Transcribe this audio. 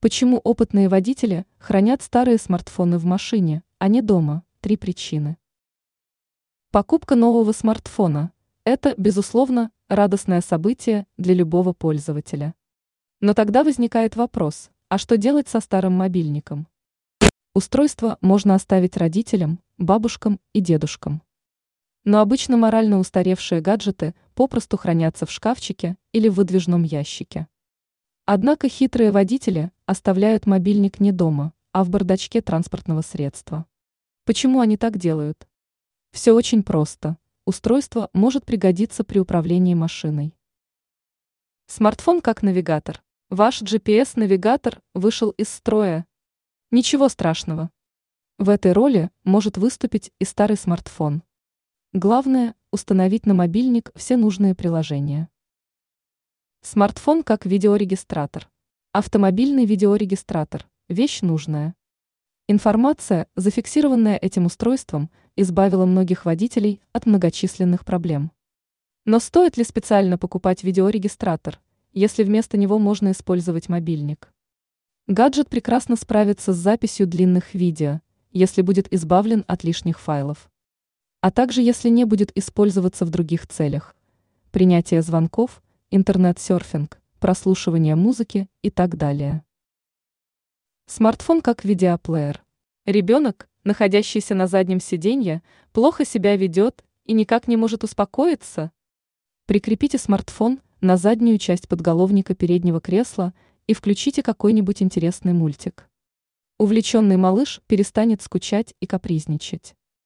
Почему опытные водители хранят старые смартфоны в машине, а не дома? Три причины. Покупка нового смартфона – это, безусловно, радостное событие для любого пользователя. Но тогда возникает вопрос, а что делать со старым мобильником? Устройство можно оставить родителям, бабушкам и дедушкам. Но обычно морально устаревшие гаджеты попросту хранятся в шкафчике или в выдвижном ящике. Однако хитрые водители оставляют мобильник не дома, а в бардачке транспортного средства. Почему они так делают? Все очень просто. Устройство может пригодиться при управлении машиной. Смартфон как навигатор. Ваш GPS-навигатор вышел из строя. Ничего страшного. В этой роли может выступить и старый смартфон. Главное – установить на мобильник все нужные приложения. Смартфон как видеорегистратор. Автомобильный видеорегистратор – вещь нужная. Информация, зафиксированная этим устройством, избавила многих водителей от многочисленных проблем. Но стоит ли специально покупать видеорегистратор, если вместо него можно использовать мобильник? Гаджет прекрасно справится с записью длинных видео, если будет избавлен от лишних файлов. А также если не будет использоваться в других целях. Принятие звонков – интернет-серфинг, прослушивание музыки и так далее. Смартфон как видеоплеер. Ребенок, находящийся на заднем сиденье, плохо себя ведет и никак не может успокоиться. Прикрепите смартфон на заднюю часть подголовника переднего кресла и включите какой-нибудь интересный мультик. Увлеченный малыш перестанет скучать и капризничать.